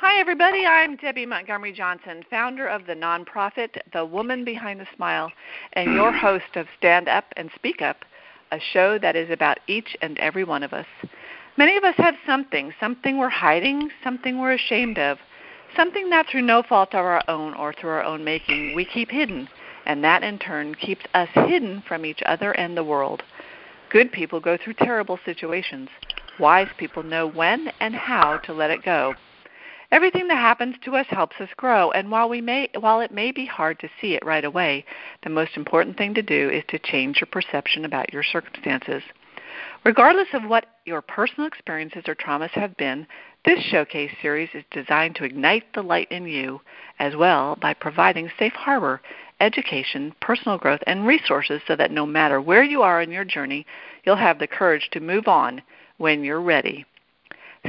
Hi, everybody. I'm Debbie Montgomery Johnson, founder of the nonprofit The Woman Behind the Smile, and your host of Stand Up and Speak Up, a show that is about each and every one of us. Many of us have something, something we're hiding, something we're ashamed of, something that through no fault of our own or through our own making we keep hidden, and that in turn keeps us hidden from each other and the world. Good people go through terrible situations. Wise people know when and how to let it go. Everything that happens to us helps us grow, and while we may while it may be hard to see it right away, the most important thing to do is to change your perception about your circumstances. Regardless of what your personal experiences or traumas have been, this showcase series is designed to ignite the light in you as well by providing safe harbor, education, personal growth, and resources so that no matter where you are in your journey, you'll have the courage to move on when you're ready.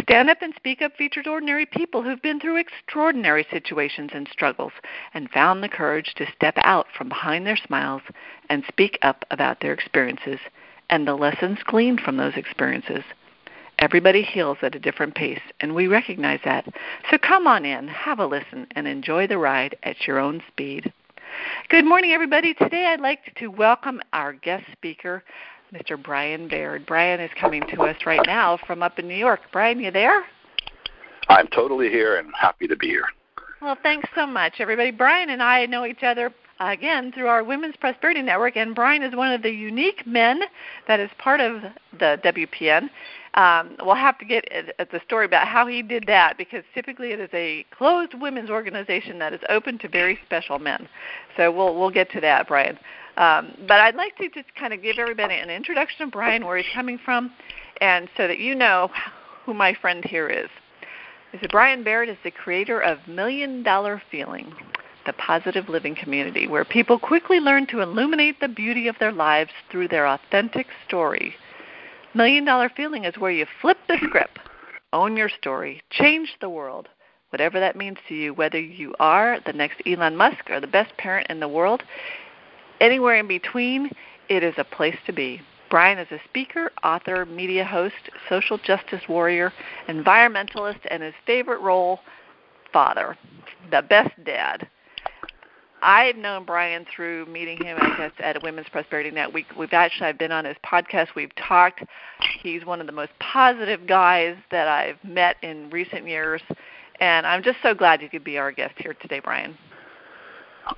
Stand Up and Speak Up features ordinary people who've been through extraordinary situations and struggles and found the courage to step out from behind their smiles and speak up about their experiences and the lessons gleaned from those experiences. Everybody heals at a different pace, and we recognize that. So come on in, have a listen, and enjoy the ride at your own speed. Good morning, everybody. Today I'd like to welcome our guest speaker, Mr. Brian Baird. Brian is coming to us right now from up in New York. Brian, you there? I'm totally here and happy to be here. Well, thanks so much, everybody. Brian and I know each other uh, again through our Women's Prosperity Network, and Brian is one of the unique men that is part of the WPN. Um, we'll have to get at the story about how he did that because typically it is a closed women's organization that is open to very special men. So we'll we'll get to that, Brian. Um, but I'd like to just kind of give everybody an introduction of Brian, where he's coming from, and so that you know who my friend here is. Is Brian Barrett is the creator of Million Dollar Feeling, the positive living community, where people quickly learn to illuminate the beauty of their lives through their authentic story. Million Dollar Feeling is where you flip the script, own your story, change the world, whatever that means to you, whether you are the next Elon Musk or the best parent in the world, Anywhere in between, it is a place to be. Brian is a speaker, author, media host, social justice warrior, environmentalist, and his favorite role, father, the best dad. I've known Brian through meeting him I guess, at Women's Prosperity Net. We, we've actually I've been on his podcast. We've talked. He's one of the most positive guys that I've met in recent years, and I'm just so glad you could be our guest here today, Brian.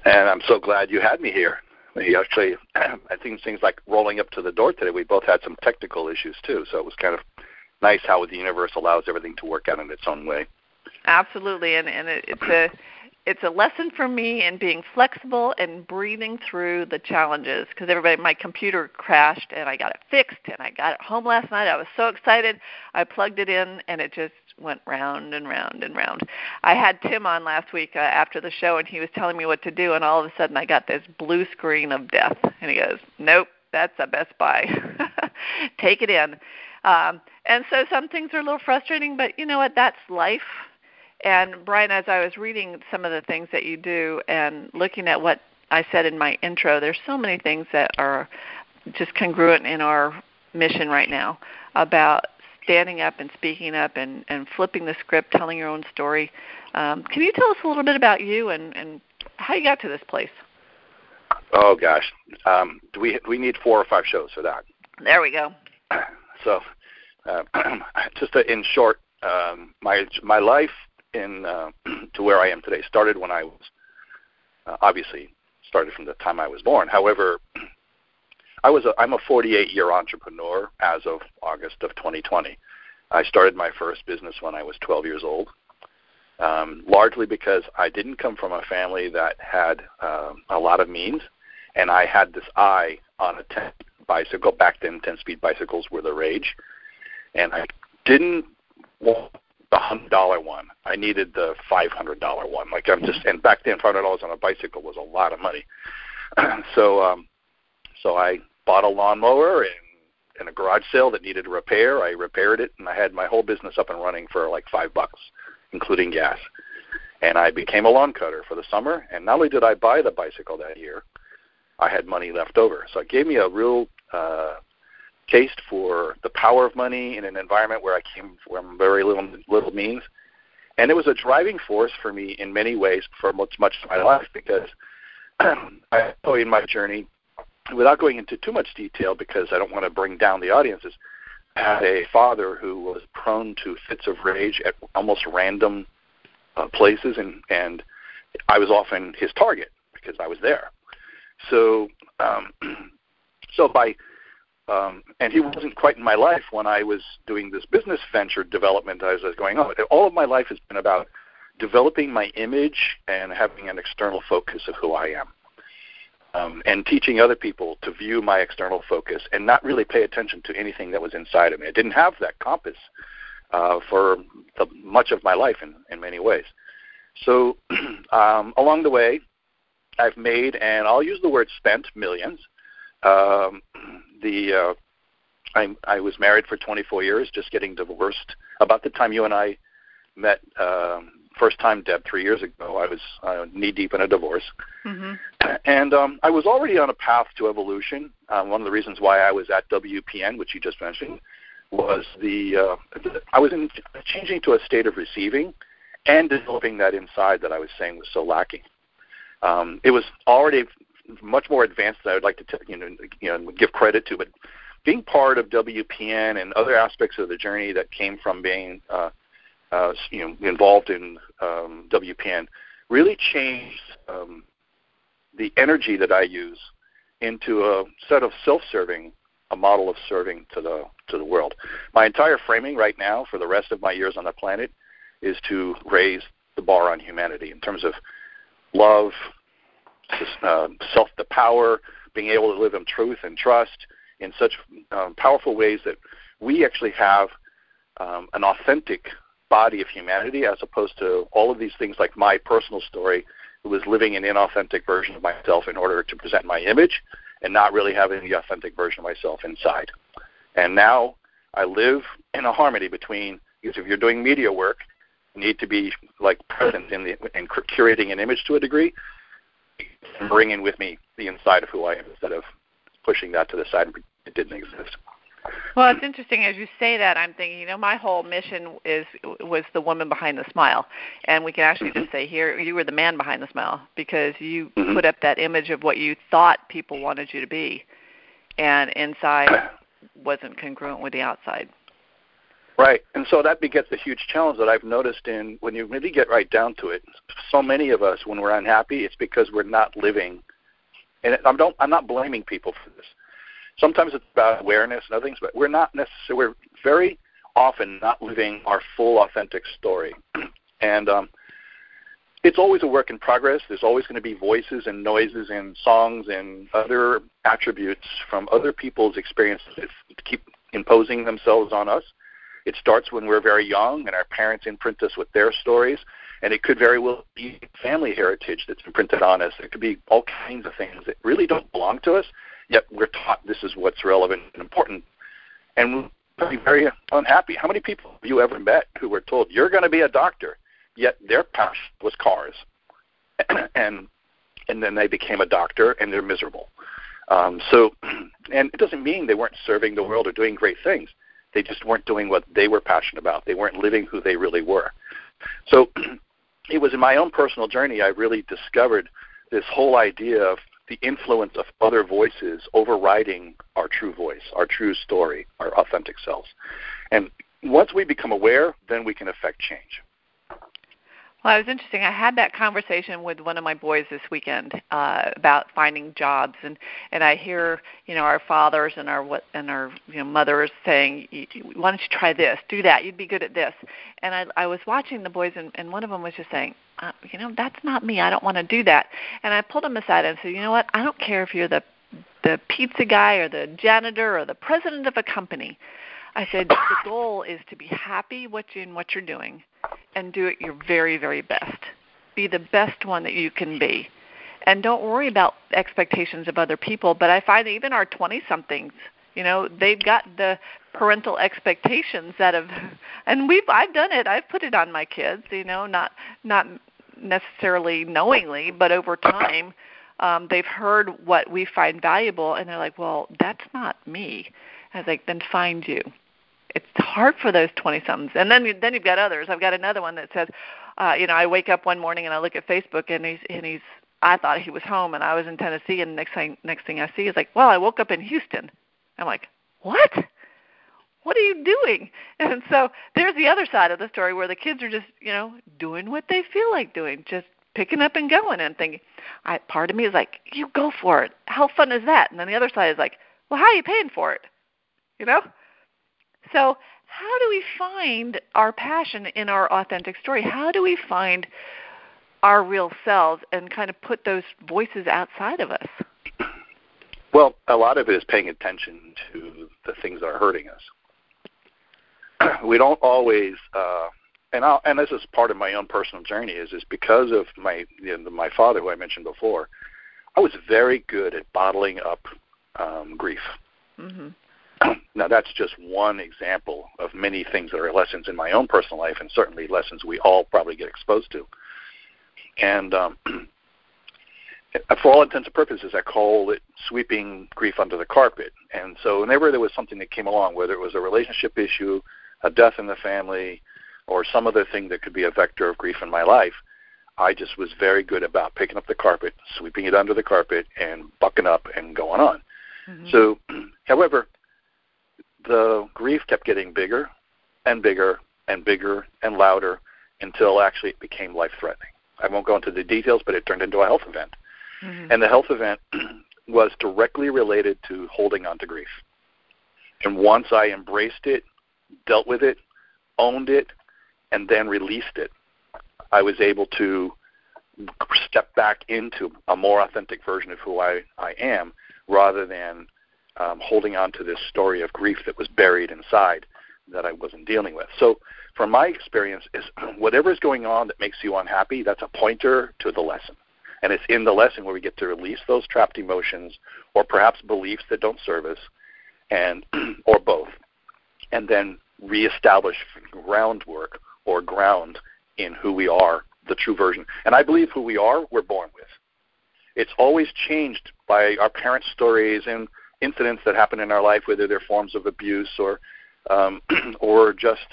And I'm so glad you had me here. He actually, I think things like rolling up to the door today, we both had some technical issues too. So it was kind of nice how the universe allows everything to work out in its own way. Absolutely, and and it, it's a it's a lesson for me in being flexible and breathing through the challenges because everybody my computer crashed and I got it fixed and I got it home last night. I was so excited. I plugged it in and it just went round and round and round. I had Tim on last week uh, after the show and he was telling me what to do and all of a sudden I got this blue screen of death and he goes, "Nope, that's a Best Buy. Take it in." Um and so some things are a little frustrating, but you know what? That's life and Brian, as I was reading some of the things that you do and looking at what I said in my intro, there's so many things that are just congruent in our mission right now about standing up and speaking up and, and flipping the script, telling your own story. Um, can you tell us a little bit about you and, and how you got to this place? Oh gosh, um, do we we need four or five shows for that? There we go. So, uh, just to, in short, um, my my life in uh, to where I am today started when I was uh, obviously started from the time I was born. However, I was a, I'm a 48 year entrepreneur as of August of 2020. I started my first business when I was 12 years old, um, largely because I didn't come from a family that had um, a lot of means, and I had this eye on a 10 bicycle. Back then, 10 speed bicycles were the rage, and I didn't want the hundred dollar one. I needed the five hundred dollar one. Like I'm just and back then five hundred dollars on a bicycle was a lot of money. so um so I bought a lawnmower and in a garage sale that needed a repair. I repaired it and I had my whole business up and running for like five bucks, including gas. And I became a lawn cutter for the summer and not only did I buy the bicycle that year, I had money left over. So it gave me a real uh taste for the power of money in an environment where I came from very little little means, and it was a driving force for me in many ways for much much of my life because I in my journey, without going into too much detail because I don't want to bring down the audiences, I had a father who was prone to fits of rage at almost random uh, places, and and I was often his target because I was there. So, um, so by um, and he wasn't quite in my life when I was doing this business venture development as I was going on. All of my life has been about developing my image and having an external focus of who I am. Um, and teaching other people to view my external focus and not really pay attention to anything that was inside of me. I didn't have that compass uh, for the, much of my life in, in many ways. So um, along the way, I've made, and I'll use the word spent, millions. Um, the uh, I, I was married for 24 years, just getting divorced. About the time you and I met, um, first time, Deb, three years ago, I was uh, knee deep in a divorce, mm-hmm. and um, I was already on a path to evolution. Um, one of the reasons why I was at WPN, which you just mentioned, was the uh, I was in, changing to a state of receiving and developing that inside that I was saying was so lacking. Um, it was already much more advanced than I would like to t- you know you know give credit to, but being part of WPN and other aspects of the journey that came from being uh, uh, you know involved in um, WPN really changed um, the energy that I use into a set of self-serving, a model of serving to the to the world. My entire framing right now for the rest of my years on the planet is to raise the bar on humanity in terms of love, uh, self the power, being able to live in truth and trust in such um, powerful ways that we actually have um, an authentic body of humanity as opposed to all of these things like my personal story who was living an inauthentic version of myself in order to present my image and not really having the authentic version of myself inside. And now I live in a harmony between because if you're doing media work, you need to be like present in the in curating an image to a degree, and bringing with me the inside of who I am instead of pushing that to the side it didn't exist. Well, it's interesting as you say that. I'm thinking, you know, my whole mission is was the woman behind the smile, and we can actually mm-hmm. just say here, you were the man behind the smile because you mm-hmm. put up that image of what you thought people wanted you to be, and inside wasn't congruent with the outside. Right, and so that begets a huge challenge that I've noticed in when you really get right down to it. So many of us, when we're unhappy, it's because we're not living. And I don't. I'm not blaming people for this. Sometimes it's about awareness and other things, but we're not necessarily. We're very often not living our full, authentic story, and um, it's always a work in progress. There's always going to be voices and noises and songs and other attributes from other people's experiences that keep imposing themselves on us it starts when we're very young and our parents imprint us with their stories, and it could very well be family heritage that's imprinted on us. It could be all kinds of things that really don't belong to us, yet we're taught this is what's relevant and important. And we'll be very unhappy. How many people have you ever met who were told, you're going to be a doctor, yet their passion was cars? and and then they became a doctor and they're miserable. Um, so, and it doesn't mean they weren't serving the world or doing great things. They just weren't doing what they were passionate about. They weren't living who they really were. So it was in my own personal journey I really discovered this whole idea of the influence of other voices overriding our true voice, our true story, our authentic selves. And once we become aware, then we can affect change. Well, it was interesting. I had that conversation with one of my boys this weekend uh, about finding jobs, and and I hear you know our fathers and our what and our you know mothers saying, "Why don't you try this? Do that. You'd be good at this." And I I was watching the boys, and and one of them was just saying, uh, "You know, that's not me. I don't want to do that." And I pulled him aside and said, "You know what? I don't care if you're the the pizza guy or the janitor or the president of a company." I said, "The goal is to be happy what you, in what you're doing." And do it your very, very best. Be the best one that you can be. And don't worry about expectations of other people. But I find even our 20 somethings, you know, they've got the parental expectations that have, and we've, I've done it. I've put it on my kids, you know, not, not necessarily knowingly, but over time, um, they've heard what we find valuable and they're like, well, that's not me. I was like, then find you it's hard for those 20 somethings. And then then you've got others. I've got another one that says, uh, you know, I wake up one morning and I look at Facebook and he's and he's I thought he was home and I was in Tennessee and the next thing next thing I see is like, well, I woke up in Houston. I'm like, what? What are you doing? And so there's the other side of the story where the kids are just, you know, doing what they feel like doing, just picking up and going and thinking. I part of me is like, you go for it. How fun is that? And then the other side is like, well, how are you paying for it? You know? So how do we find our passion in our authentic story? How do we find our real selves and kind of put those voices outside of us? Well, a lot of it is paying attention to the things that are hurting us. we don't always, uh, and I'll, and this is part of my own personal journey. Is is because of my you know, my father, who I mentioned before. I was very good at bottling up um, grief. Mm-hmm. now, that's just one example of many things that are lessons in my own personal life, and certainly lessons we all probably get exposed to. And um, for all intents and purposes, I call it sweeping grief under the carpet. And so, whenever there was something that came along, whether it was a relationship issue, a death in the family, or some other thing that could be a vector of grief in my life, I just was very good about picking up the carpet, sweeping it under the carpet, and bucking up and going on. Mm-hmm. So, however, the grief kept getting bigger and bigger and bigger and louder until actually it became life threatening. I won't go into the details, but it turned into a health event. Mm-hmm. And the health event was directly related to holding on to grief. And once I embraced it, dealt with it, owned it, and then released it, I was able to step back into a more authentic version of who I, I am rather than um, holding on to this story of grief that was buried inside that I wasn't dealing with. So, from my experience, is whatever is going on that makes you unhappy, that's a pointer to the lesson. And it's in the lesson where we get to release those trapped emotions or perhaps beliefs that don't serve us, and or both, and then reestablish groundwork or ground in who we are, the true version. And I believe who we are, we're born with. It's always changed by our parents' stories and incidents that happen in our life, whether they're forms of abuse or um, or just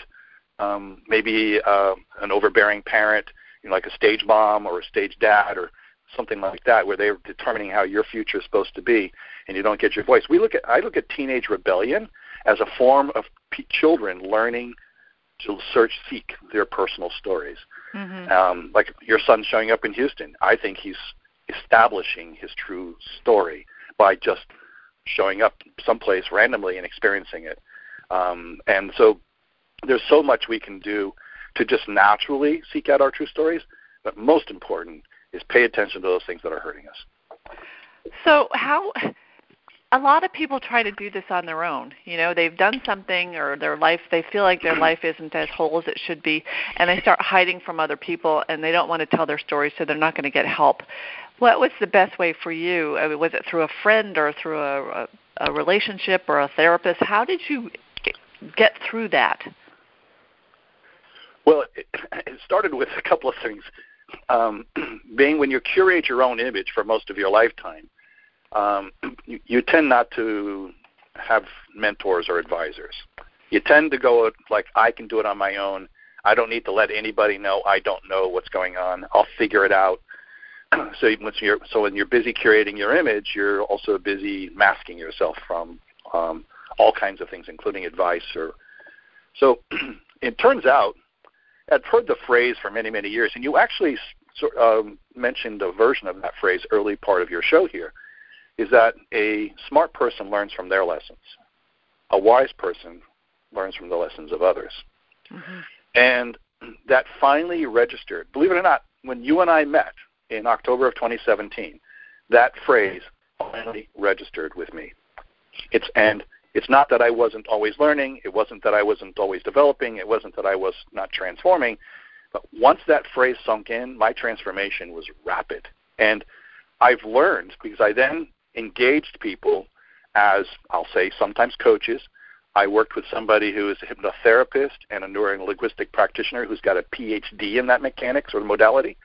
um, maybe uh, an overbearing parent, you know, like a stage mom or a stage dad or something like that, where they're determining how your future is supposed to be, and you don't get your voice. We look at I look at teenage rebellion as a form of p- children learning to search, seek their personal stories. Mm-hmm. Um, like your son showing up in Houston, I think he's establishing his true story by just showing up someplace randomly and experiencing it. Um, and so there's so much we can do to just naturally seek out our true stories, but most important is pay attention to those things that are hurting us. So how a lot of people try to do this on their own. You know, they've done something or their life they feel like their life isn't as whole as it should be and they start hiding from other people and they don't want to tell their story so they're not going to get help. What was the best way for you? I mean, was it through a friend or through a, a, a relationship or a therapist? How did you get through that? Well, it, it started with a couple of things. Um, being when you curate your own image for most of your lifetime, um, you, you tend not to have mentors or advisors. You tend to go like, I can do it on my own. I don't need to let anybody know. I don't know what's going on. I'll figure it out. So once you're so when you're busy curating your image, you're also busy masking yourself from um, all kinds of things, including advice. Or so it turns out I've heard the phrase for many many years, and you actually um, mentioned a version of that phrase early part of your show here. Is that a smart person learns from their lessons, a wise person learns from the lessons of others, mm-hmm. and that finally registered. Believe it or not, when you and I met in October of 2017, that phrase finally registered with me. It's and it's not that I wasn't always learning, it wasn't that I wasn't always developing, it wasn't that I was not transforming, but once that phrase sunk in, my transformation was rapid. And I've learned because I then engaged people as I'll say sometimes coaches. I worked with somebody who is a hypnotherapist and a neurolinguistic practitioner who's got a PhD in that mechanics or modality.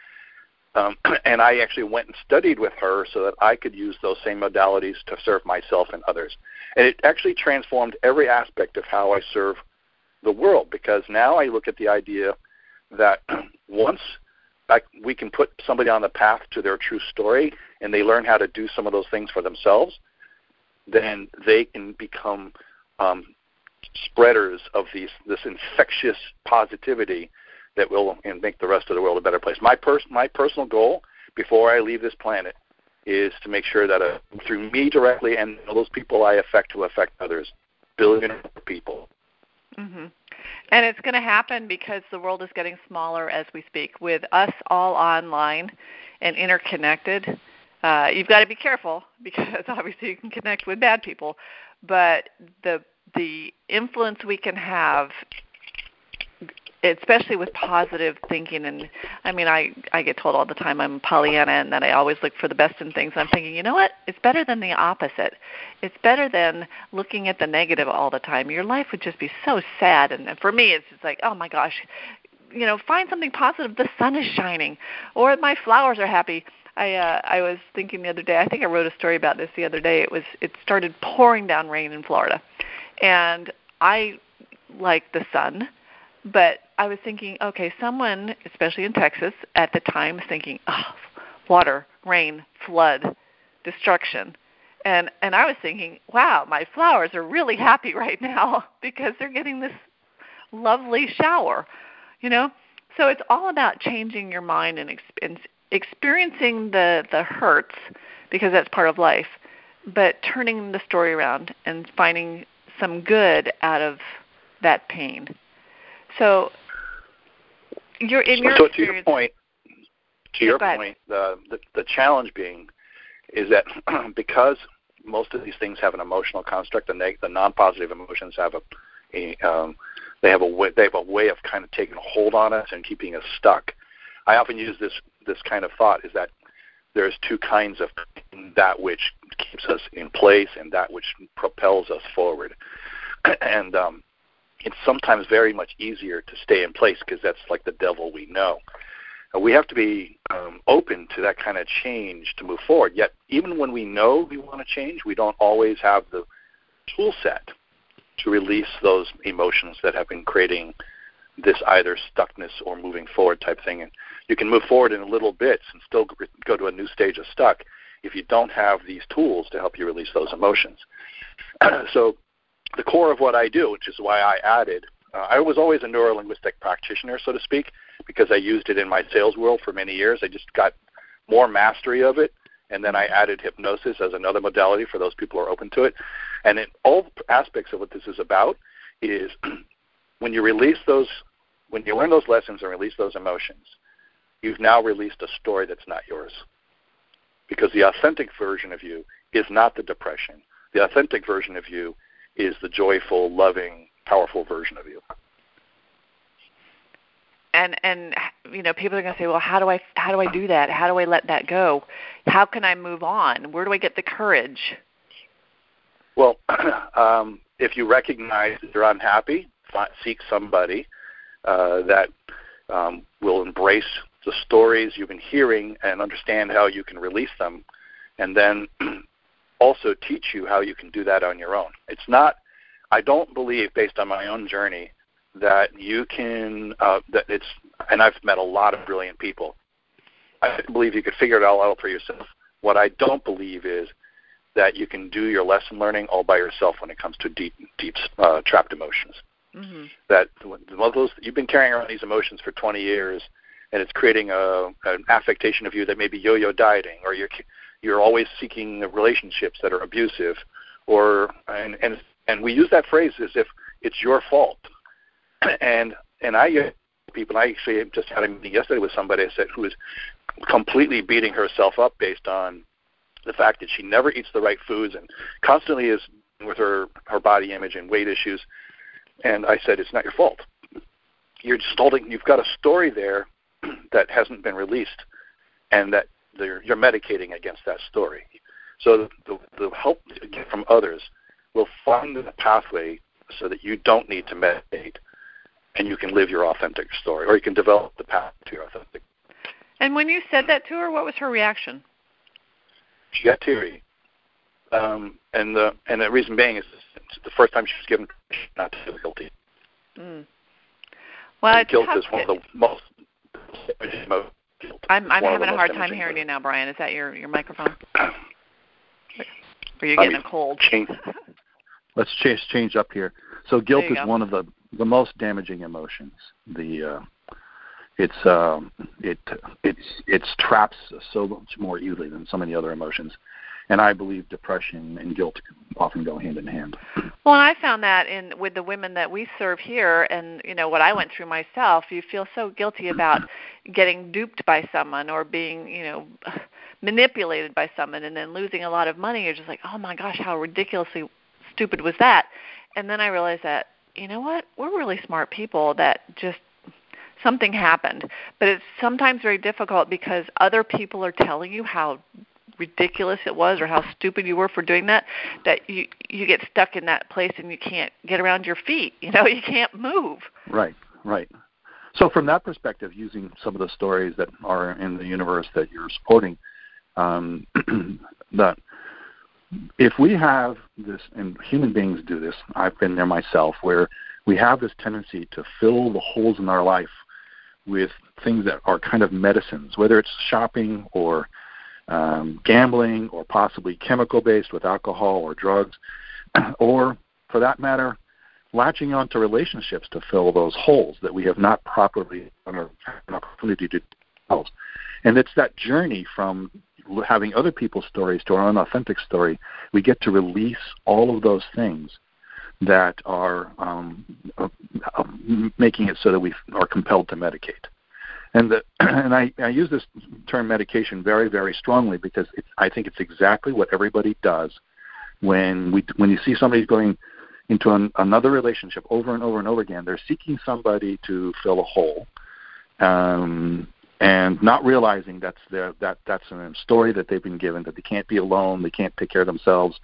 Um, and I actually went and studied with her so that I could use those same modalities to serve myself and others. And it actually transformed every aspect of how I serve the world because now I look at the idea that once I, we can put somebody on the path to their true story and they learn how to do some of those things for themselves, then they can become um, spreaders of these this infectious positivity that will make the rest of the world a better place. My pers- my personal goal before I leave this planet is to make sure that uh, through me directly and those people I affect who affect others, billion people. Mm-hmm. And it's going to happen because the world is getting smaller as we speak. With us all online and interconnected, uh, you've got to be careful because obviously you can connect with bad people, but the the influence we can have especially with positive thinking and i mean i i get told all the time i'm pollyanna and that i always look for the best in things i'm thinking you know what? It's better than the opposite. It's better than looking at the negative all the time. Your life would just be so sad. And for me it's just like oh my gosh. You know find something positive. The sun is shining or my flowers are happy. I uh, I was thinking the other day. I think I wrote a story about this the other day. It was it started pouring down rain in Florida, and I like the sun, but I was thinking, okay, someone, especially in Texas at the time, thinking, oh, water, rain, flood, destruction. And and I was thinking, wow, my flowers are really happy right now because they're getting this lovely shower, you know? So it's all about changing your mind and, and experiencing the the hurts because that's part of life, but turning the story around and finding some good out of that pain. So you're in your so to your point, to your point, the, the the challenge being is that because most of these things have an emotional construct, the neg- the non-positive emotions have a, a um, they have a way they have a way of kind of taking a hold on us and keeping us stuck. I often use this this kind of thought is that there's two kinds of that which keeps us in place and that which propels us forward. and um, it's sometimes very much easier to stay in place because that's like the devil we know. Uh, we have to be um, open to that kind of change to move forward. Yet, even when we know we want to change, we don't always have the tool set to release those emotions that have been creating this either stuckness or moving forward type thing. And you can move forward in little bits and still go to a new stage of stuck if you don't have these tools to help you release those emotions. so the core of what I do, which is why I added, uh, I was always a neurolinguistic practitioner, so to speak, because I used it in my sales world for many years. I just got more mastery of it, and then I added hypnosis as another modality for those people who are open to it. And in all aspects of what this is about is when you release those, when you learn those lessons and release those emotions, you've now released a story that's not yours. Because the authentic version of you is not the depression. The authentic version of you is the joyful, loving, powerful version of you. And and you know, people are going to say, "Well, how do I how do I do that? How do I let that go? How can I move on? Where do I get the courage?" Well, um, if you recognize that you're unhappy, seek somebody uh, that um, will embrace the stories you've been hearing and understand how you can release them, and then also teach you how you can do that on your own. It's not, I don't believe, based on my own journey, that you can, uh, that it's, and I've met a lot of brilliant people. I believe you could figure it all out for yourself. What I don't believe is that you can do your lesson learning all by yourself when it comes to deep, deep uh, trapped emotions. Mm-hmm. That those you've been carrying around these emotions for 20 years, and it's creating a an affectation of you that may be yo-yo dieting, or you're you're always seeking relationships that are abusive, or and and and we use that phrase as if it's your fault. and and I people, I actually just had a meeting yesterday with somebody I said who was completely beating herself up based on the fact that she never eats the right foods and constantly is with her her body image and weight issues. And I said, it's not your fault. You're just holding. You've got a story there that hasn't been released, and that you're medicating against that story. So the, the, help you get from others will find the pathway so that you don't need to meditate and you can live your authentic story or you can develop the path to your authentic. And when you said that to her, what was her reaction? She got teary. Um, and the and the reason being is the first time she was given not to feel guilty. Mm. Well, guilt is one of the most. I'm I'm having a hard time hearing you now, Brian. Is that your your microphone? Or you getting a cold? Change. Let's change change up here. So guilt is go. one of the the most damaging emotions. The uh, it's um, it it's it's traps so much more easily than so many other emotions, and I believe depression and guilt often go hand in hand. Well, and I found that in with the women that we serve here, and you know what I went through myself. You feel so guilty about getting duped by someone or being, you know, manipulated by someone, and then losing a lot of money. You're just like, oh my gosh, how ridiculously stupid was that? And then I realized that you know what, we're really smart people that just something happened. But it's sometimes very difficult because other people are telling you how ridiculous it was or how stupid you were for doing that that you you get stuck in that place and you can't get around your feet you know you can't move Right, right. So from that perspective, using some of the stories that are in the universe that you're supporting, um, that if we have this, and human beings do this, I've been there myself, where we have this tendency to fill the holes in our life with things that are kind of medicines, whether it's shopping or um, gambling or possibly chemical based with alcohol or drugs, or for that matter, latching onto relationships to fill those holes that we have not properly an opportunity to ourselves. And it's that journey from having other people's stories to our own authentic story. We get to release all of those things that are um, uh, uh, making it so that we are compelled to medicate. And the, and I, I use this term medication very very strongly because it's, I think it's exactly what everybody does when we when you see somebody going into an, another relationship over and over and over again. They're seeking somebody to fill a hole, um, and not realizing that's their that that's a story that they've been given that they can't be alone, they can't take care of themselves.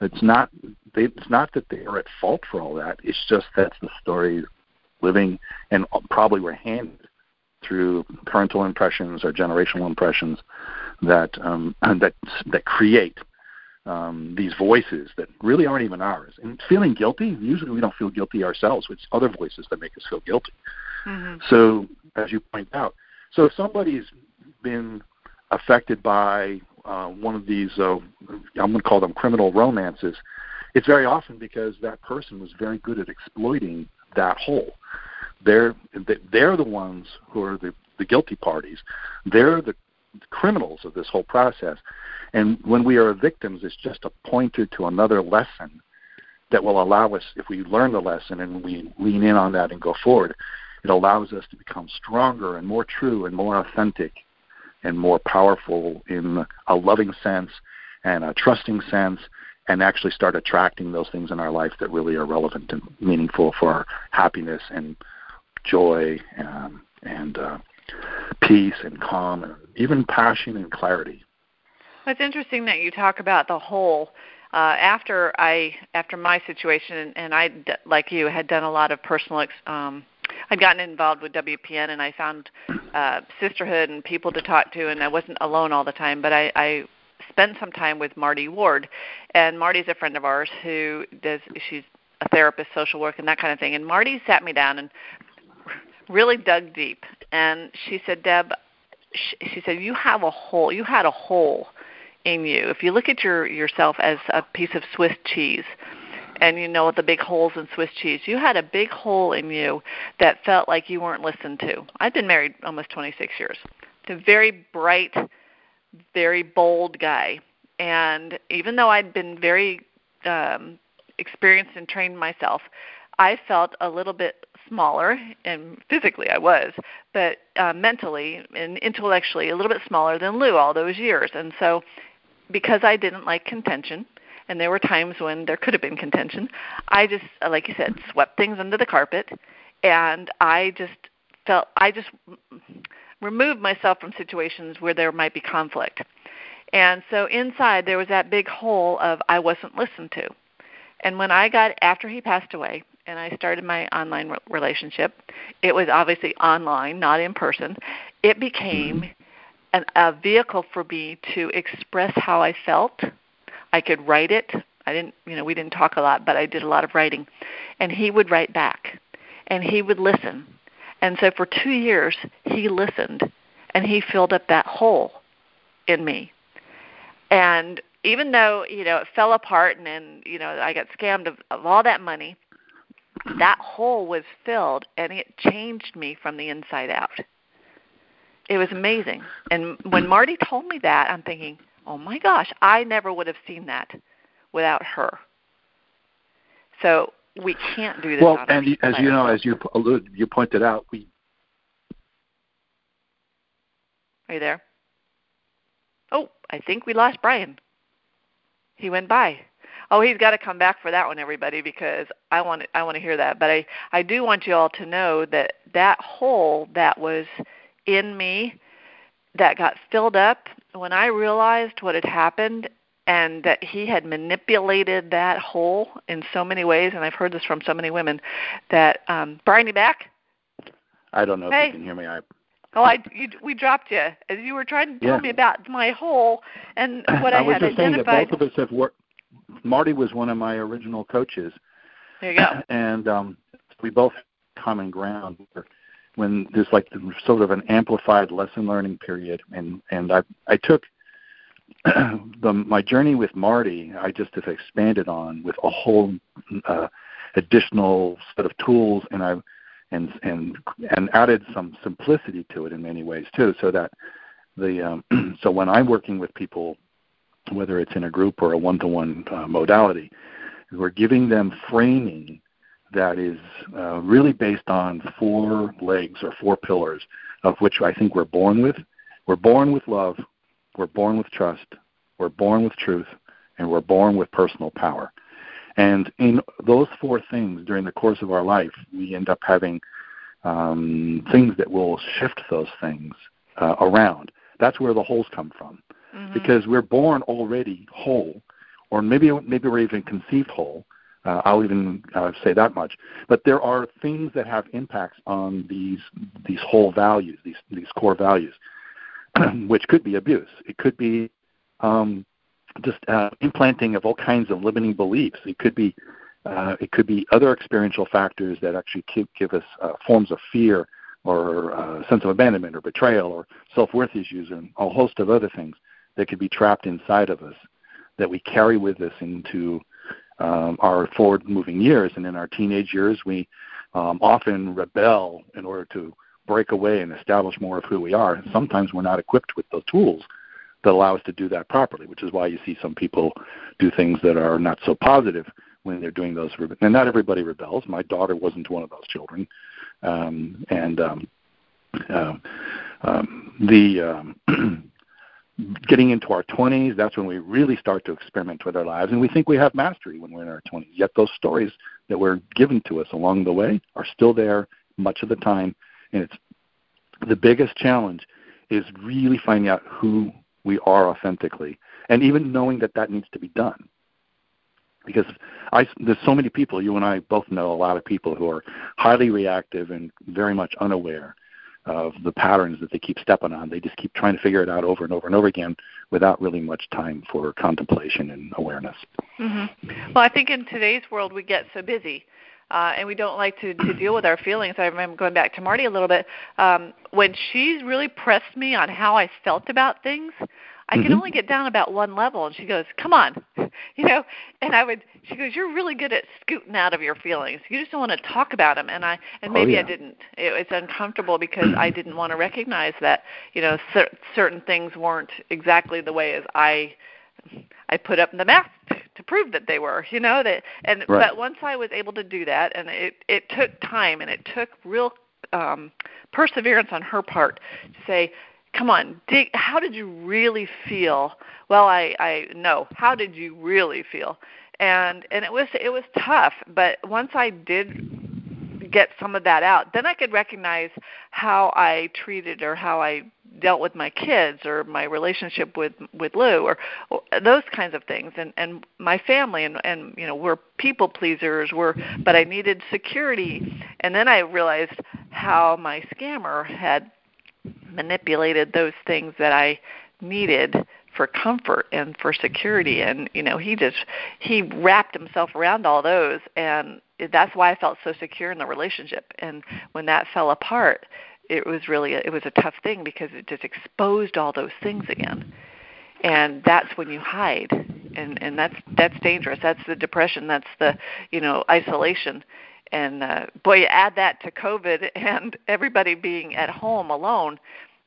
It's not they, it's not that they are at fault for all that. It's just that's the story living and probably were handed through parental impressions or generational impressions that um, that that create um, these voices that really aren't even ours. And feeling guilty, usually we don't feel guilty ourselves. It's other voices that make us feel guilty. mm-hmm. So, as you point out, so if somebody's been affected by uh, one of these, uh, I'm going to call them criminal romances, it's very often because that person was very good at exploiting that whole. They're they're the ones who are the, the guilty parties. They're the criminals of this whole process. And when we are victims, it's just a pointer to another lesson that will allow us, if we learn the lesson and we lean in on that and go forward, it allows us to become stronger and more true and more authentic and more powerful in a loving sense and a trusting sense and actually start attracting those things in our life that really are relevant and meaningful for our happiness and joy um, and uh, peace and calm and even passion and clarity. It's interesting that you talk about the whole. Uh, after I, after my situation, and I, like you, had done a lot of personal. Ex- um, I'd gotten involved with WPN, and I found uh, sisterhood and people to talk to, and I wasn't alone all the time. But I, I spent some time with Marty Ward, and Marty's a friend of ours who does. She's a therapist, social work, and that kind of thing. And Marty sat me down and really dug deep, and she said, "Deb," she said, "You have a hole. You had a hole." in you. If you look at your yourself as a piece of Swiss cheese, and you know the big holes in Swiss cheese, you had a big hole in you that felt like you weren't listened to. I've been married almost 26 years. To a very bright, very bold guy, and even though I'd been very um, experienced and trained myself, I felt a little bit smaller, and physically I was, but uh, mentally and intellectually a little bit smaller than Lou all those years. And so, because I didn't like contention, and there were times when there could have been contention, I just, uh, like you said, swept things under the carpet, and I just felt I just removed myself from situations where there might be conflict. And so inside there was that big hole of I wasn't listened to. And when I got after he passed away, and I started my online re- relationship. It was obviously online, not in person. It became mm-hmm. an, a vehicle for me to express how I felt. I could write it. I didn't, you know, we didn't talk a lot, but I did a lot of writing. And he would write back. and he would listen. And so for 2 years he listened and he filled up that hole in me. And even though, you know, it fell apart and then, you know, I got scammed of, of all that money, that hole was filled and it changed me from the inside out. It was amazing. And when Marty told me that, I'm thinking, oh my gosh, I never would have seen that without her. So we can't do this. Well, and as you know, as you alluded, you pointed out, we. Are you there? Oh, I think we lost Brian. He went by. Oh, he's got to come back for that one, everybody, because I want to, I want to hear that. But I I do want you all to know that that hole that was in me that got filled up when I realized what had happened and that he had manipulated that hole in so many ways and I've heard this from so many women that um Brian you back? I don't know hey. if you can hear me. I Oh, I you, we dropped you as you were trying to tell yeah. me about my hole and what I, I was had just identified. saying that both of us have worked. Marty was one of my original coaches. There you go. And um, we both have common ground when there's like sort of an amplified lesson learning period, and and I I took the my journey with Marty. I just have expanded on with a whole uh, additional set of tools, and I and and and added some simplicity to it in many ways too, so that the um, so when I'm working with people, whether it's in a group or a one-to-one uh, modality, we're giving them framing that is uh, really based on four legs or four pillars, of which I think we're born with. We're born with love, we're born with trust, we're born with truth, and we're born with personal power. And in those four things during the course of our life, we end up having um, things that will shift those things uh, around. That's where the holes come from, mm-hmm. because we're born already whole, or maybe maybe we're even conceived whole. Uh, I'll even uh, say that much. But there are things that have impacts on these these whole values, these these core values, which could be abuse. It could be um, just uh, implanting of all kinds of limiting beliefs. It could be uh, it could be other experiential factors that actually give, us uh, forms of fear or uh, sense of abandonment or betrayal or self-worth issues and a host of other things that could be trapped inside of us that we carry with us into um, our forward-moving years. And in our teenage years, we um, often rebel in order to break away and establish more of who we are. And sometimes we're not equipped with the tools that allow us to do that properly, which is why you see some people do things that are not so positive when they're doing those. And not everybody rebels. My daughter wasn't one of those children. Um, and um, uh, um, the um, getting into our 20s, that's when we really start to experiment with our lives, and we think we have mastery when we're in our 20s. Yet those stories that were given to us along the way are still there much of the time, and it's the biggest challenge is really finding out who we are authentically, and even knowing that that needs to be done. Because I, there's so many people, you and I both know a lot of people who are highly reactive and very much unaware of the patterns that they keep stepping on. They just keep trying to figure it out over and over and over again without really much time for contemplation and awareness. Mm-hmm. Well, I think in today's world we get so busy. Uh, and we don't like to, to deal with our feelings. I remember going back to Marty a little bit. Um, when she really pressed me on how I felt about things, I mm-hmm. can only get down about one level, and she goes, "Come on," you know. And I would, she goes, "You're really good at scooting out of your feelings. You just don't want to talk about them." And I, and maybe oh, yeah. I didn't. It, it's uncomfortable because I didn't want to recognize that, you know, cer- certain things weren't exactly the way as I, I put up the math to prove that they were. You know that, and right. but once I was able to do that, and it it took time and it took real um perseverance on her part to say come on, dig, how did you really feel? Well, I I know. How did you really feel? And and it was it was tough, but once I did get some of that out, then I could recognize how I treated or how I dealt with my kids or my relationship with with Lou or, or those kinds of things. And and my family and and you know we're people pleasers we're but I needed security. And then I realized how my scammer had manipulated those things that I needed for comfort and for security. And you know he just he wrapped himself around all those. And that's why I felt so secure in the relationship. And when that fell apart it was really a, it was a tough thing because it just exposed all those things again. And that's when you hide. And and that's that's dangerous. That's the depression. That's the you know isolation. And uh, boy you add that to covid and everybody being at home alone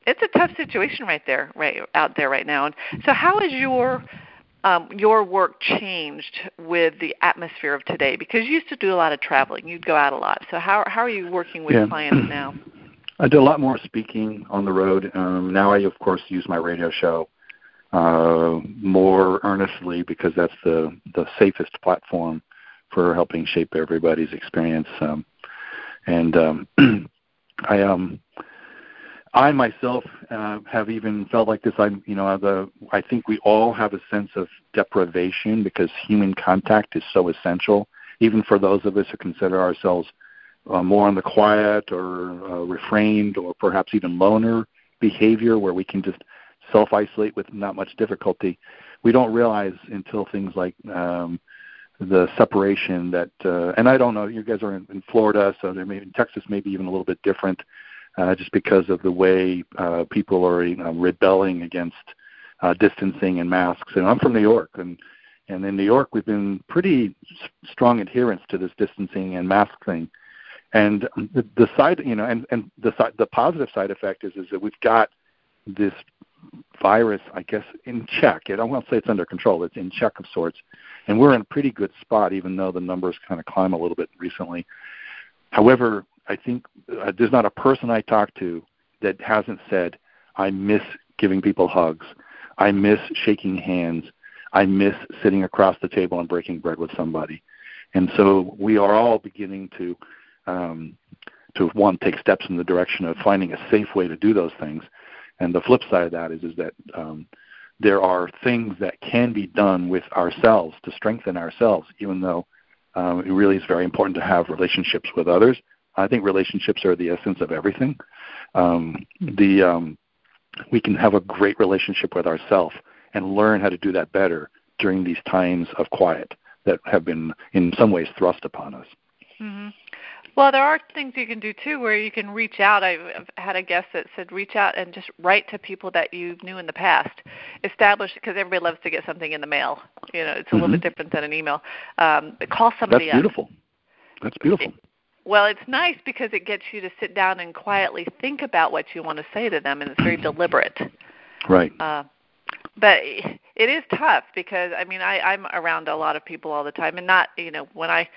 it's a tough situation right there right out there right now. And so how has your um, your work changed with the atmosphere of today? Because you used to do a lot of traveling. You'd go out a lot. So how how are you working with yeah. clients now I do a lot more speaking on the road. Um, now I, of course, use my radio show uh, more earnestly because that's the the safest platform for helping shape everybody's experience. Um, and um, I um I myself uh, have even felt like this. I'm you know the I think we all have a sense of deprivation because human contact is so essential, even for those of us who consider ourselves uh, more on the quiet or uh, refrained or perhaps even loner behavior where we can just self isolate with not much difficulty. We don't realize until things like um, the separation that, uh, and I don't know, you guys are in, in Florida, so there may in Texas maybe even a little bit different, uh, just because of the way uh, people are you know, rebelling against uh, distancing and masks. And I'm from New York, and and in New York we've been pretty strong adherence to this distancing and mask thing. And the, the side, you know, and and the the positive side effect is is that we've got this virus, I guess, in check. I don't want to say it's under control. It's in check of sorts, and we're in a pretty good spot, even though the numbers kind of climb a little bit recently. However, I think uh, there's not a person I talk to that hasn't said, "I miss giving people hugs. I miss shaking hands. I miss sitting across the table and breaking bread with somebody." And so we are all beginning to um, to one take steps in the direction of finding a safe way to do those things. And the flip side of that is is that um, there are things that can be done with ourselves to strengthen ourselves, even though um, it really is very important to have relationships with others. I think relationships are the essence of everything. Um, the um, we can have a great relationship with ourselves and learn how to do that better during these times of quiet that have been in some ways thrust upon us. Mm-hmm. Well, there are things you can do too where you can reach out. I've had a guest that said reach out and just write to people that you knew in the past. Establish because everybody loves to get something in the mail. You know, it's a mm-hmm. little bit mm-hmm. different than an email. Um, call somebody That's beautiful. Up. That's beautiful. Well, it's nice because it gets you to sit down and quietly think about what you want to say to them, and it's very deliberate. Right. Uh, but it is tough because I mean I, I'm around a lot of people all the time, and not you know when I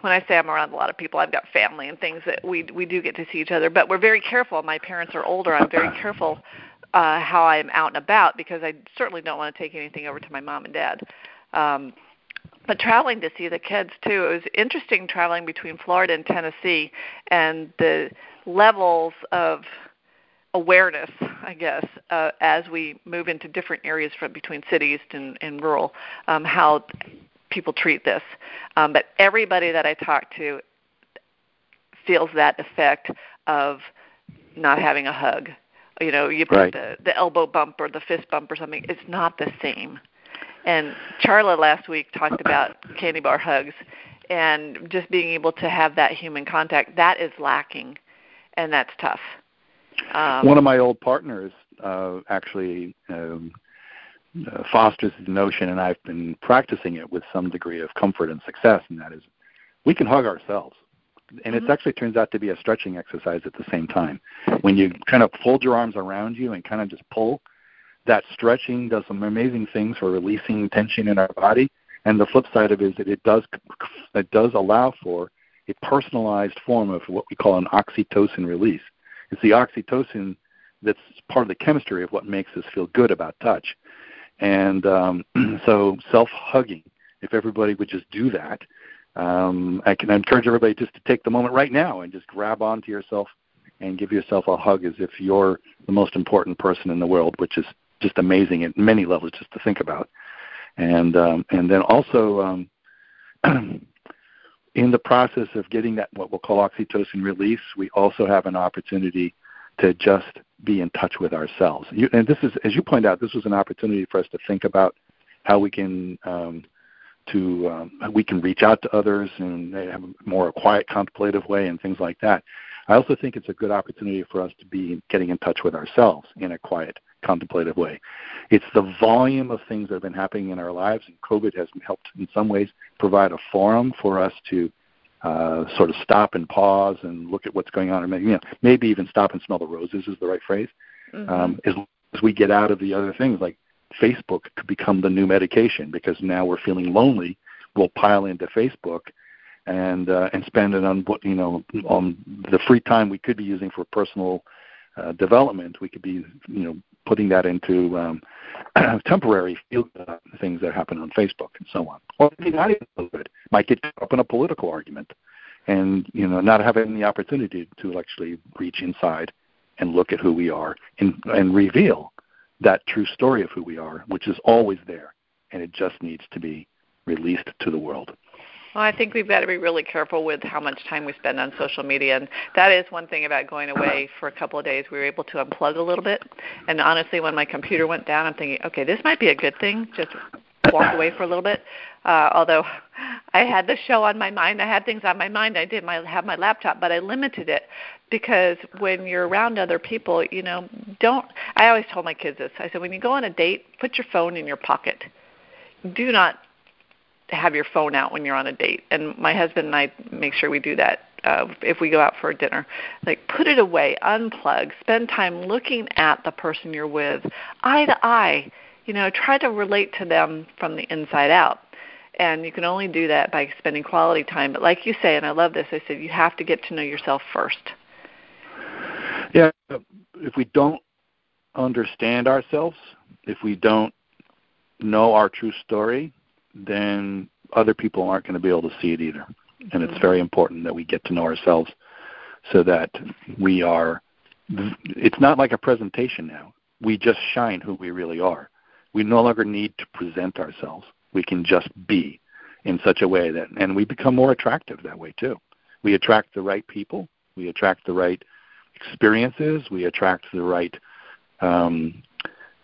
when I say I'm around a lot of people, I've got family and things that we we do get to see each other. But we're very careful. My parents are older. I'm very careful uh, how I'm out and about because I certainly don't want to take anything over to my mom and dad. Um, but traveling to see the kids too, it was interesting traveling between Florida and Tennessee, and the levels of awareness, I guess, uh, as we move into different areas from between cities and, and rural, um, how people treat this. Um, but everybody that I talk to feels that effect of not having a hug. You know, you put right. the, the elbow bump or the fist bump or something. It's not the same. And Charla last week talked about candy bar hugs and just being able to have that human contact. That is lacking, and that's tough. Um, One of my old partners uh, actually um, uh, fosters the notion, and I've been practicing it with some degree of comfort and success, and that is we can hug ourselves. And mm-hmm. it actually turns out to be a stretching exercise at the same time. When you kind of fold your arms around you and kind of just pull, that stretching does some amazing things for releasing tension in our body. And the flip side of it is that it does it does allow for a personalized form of what we call an oxytocin release. It's the oxytocin that's part of the chemistry of what makes us feel good about touch. And um, so self hugging, if everybody would just do that, um, I can encourage everybody just to take the moment right now and just grab onto yourself and give yourself a hug as if you're the most important person in the world, which is just amazing at many levels just to think about. And um, and then also um, in the process of getting that what we'll call oxytocin release, we also have an opportunity to just be in touch with ourselves. You, and this is, as you point out, this was an opportunity for us to think about how we can um, to um, we can reach out to others and have a more quiet contemplative way and things like that. I also think it's a good opportunity for us to be getting in touch with ourselves in a quiet contemplative way. It's the volume of things that have been happening in our lives, and COVID has helped in some ways provide a forum for us to uh, sort of stop and pause and look at what's going on, and maybe, you know, maybe even stop and smell the roses is the right phrase. Mm-hmm. Um, as, as we get out of the other things like Facebook could become the new medication because now we're feeling lonely. We'll pile into Facebook and uh, and spend it on what you know on the free time we could be using for personal uh, development. We could be you know putting that into um, temporary uh, things that happen on Facebook and so on. Or maybe not even good. Might get up in a political argument, and you know not having the opportunity to actually reach inside and look at who we are and and reveal that true story of who we are, which is always there, and it just needs to be released to the world. Well, I think we've got to be really careful with how much time we spend on social media, and that is one thing about going away for a couple of days. We were able to unplug a little bit, and honestly, when my computer went down, I'm thinking, okay, this might be a good thing. Just walk away for a little bit. Uh, although I had the show on my mind, I had things on my mind. I did my have my laptop, but I limited it because when you're around other people, you know, don't. I always told my kids this. I said, when you go on a date, put your phone in your pocket. Do not have your phone out when you're on a date. And my husband and I make sure we do that uh, if we go out for dinner. Like put it away, unplug, spend time looking at the person you're with, eye to eye. You know, try to relate to them from the inside out. And you can only do that by spending quality time. But like you say, and I love this, I said you have to get to know yourself first. Yeah, if we don't understand ourselves, if we don't know our true story, then other people aren't going to be able to see it either. And it's very important that we get to know ourselves so that we are it's not like a presentation now. We just shine who we really are. We no longer need to present ourselves. We can just be in such a way that and we become more attractive that way too. We attract the right people, we attract the right experiences, we attract the right um,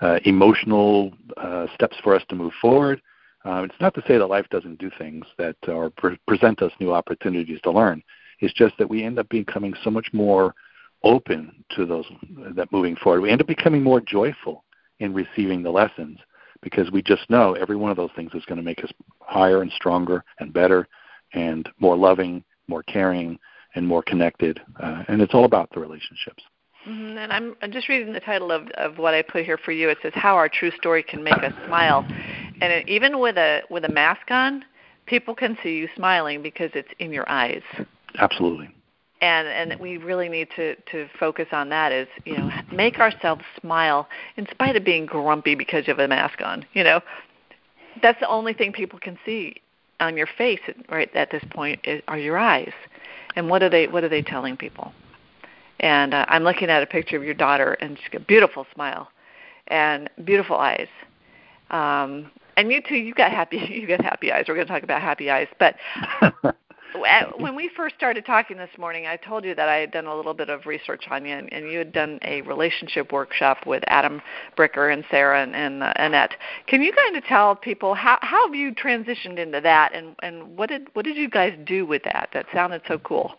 uh, emotional uh, steps for us to move forward. Uh, it's not to say that life doesn't do things that or pre- present us new opportunities to learn. It's just that we end up becoming so much more open to those that moving forward. We end up becoming more joyful in receiving the lessons because we just know every one of those things is going to make us higher and stronger and better and more loving, more caring, and more connected. Uh, and it's all about the relationships. Mm-hmm. And I'm, I'm just reading the title of, of what I put here for you. It says, "How Our True Story Can Make Us Smile." And it, even with a with a mask on, people can see you smiling because it's in your eyes. Absolutely. And and we really need to to focus on that is you know make ourselves smile in spite of being grumpy because you have a mask on. You know, that's the only thing people can see on your face right at this point is, are your eyes. And what are they what are they telling people? And uh, I'm looking at a picture of your daughter, and she's got a beautiful smile and beautiful eyes. Um, and you too, you got happy, you got happy eyes. We're going to talk about happy eyes, but when we first started talking this morning, I told you that I had done a little bit of research on you, and, and you had done a relationship workshop with Adam Bricker and Sarah and, and uh, Annette. Can you kind of tell people how how have you transitioned into that, and and what did what did you guys do with that? That sounded so cool.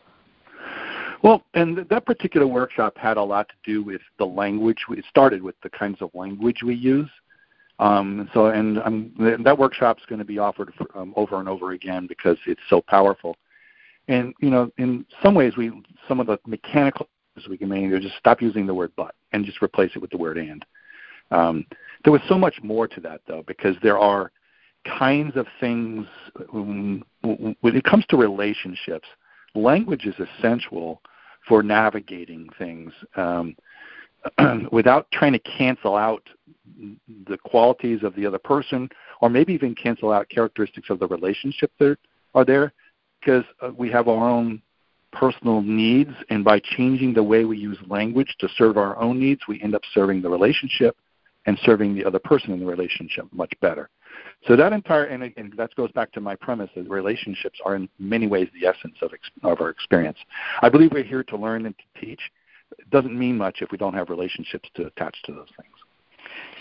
Well, and that particular workshop had a lot to do with the language. It started with the kinds of language we use. Um, so, and um, that workshop is going to be offered for, um, over and over again because it's so powerful. And you know, in some ways, we some of the mechanical we can make just stop using the word "but" and just replace it with the word "and." Um, there was so much more to that, though, because there are kinds of things um, when it comes to relationships. Language is essential for navigating things um, without trying to cancel out the qualities of the other person, or maybe even cancel out characteristics of the relationship that are there, because uh, we have our own personal needs, and by changing the way we use language to serve our own needs, we end up serving the relationship and serving the other person in the relationship much better. So that entire, and, and that goes back to my premise that relationships are in many ways the essence of, of our experience. I believe we're here to learn and to teach, it doesn't mean much if we don't have relationships to attach to those things.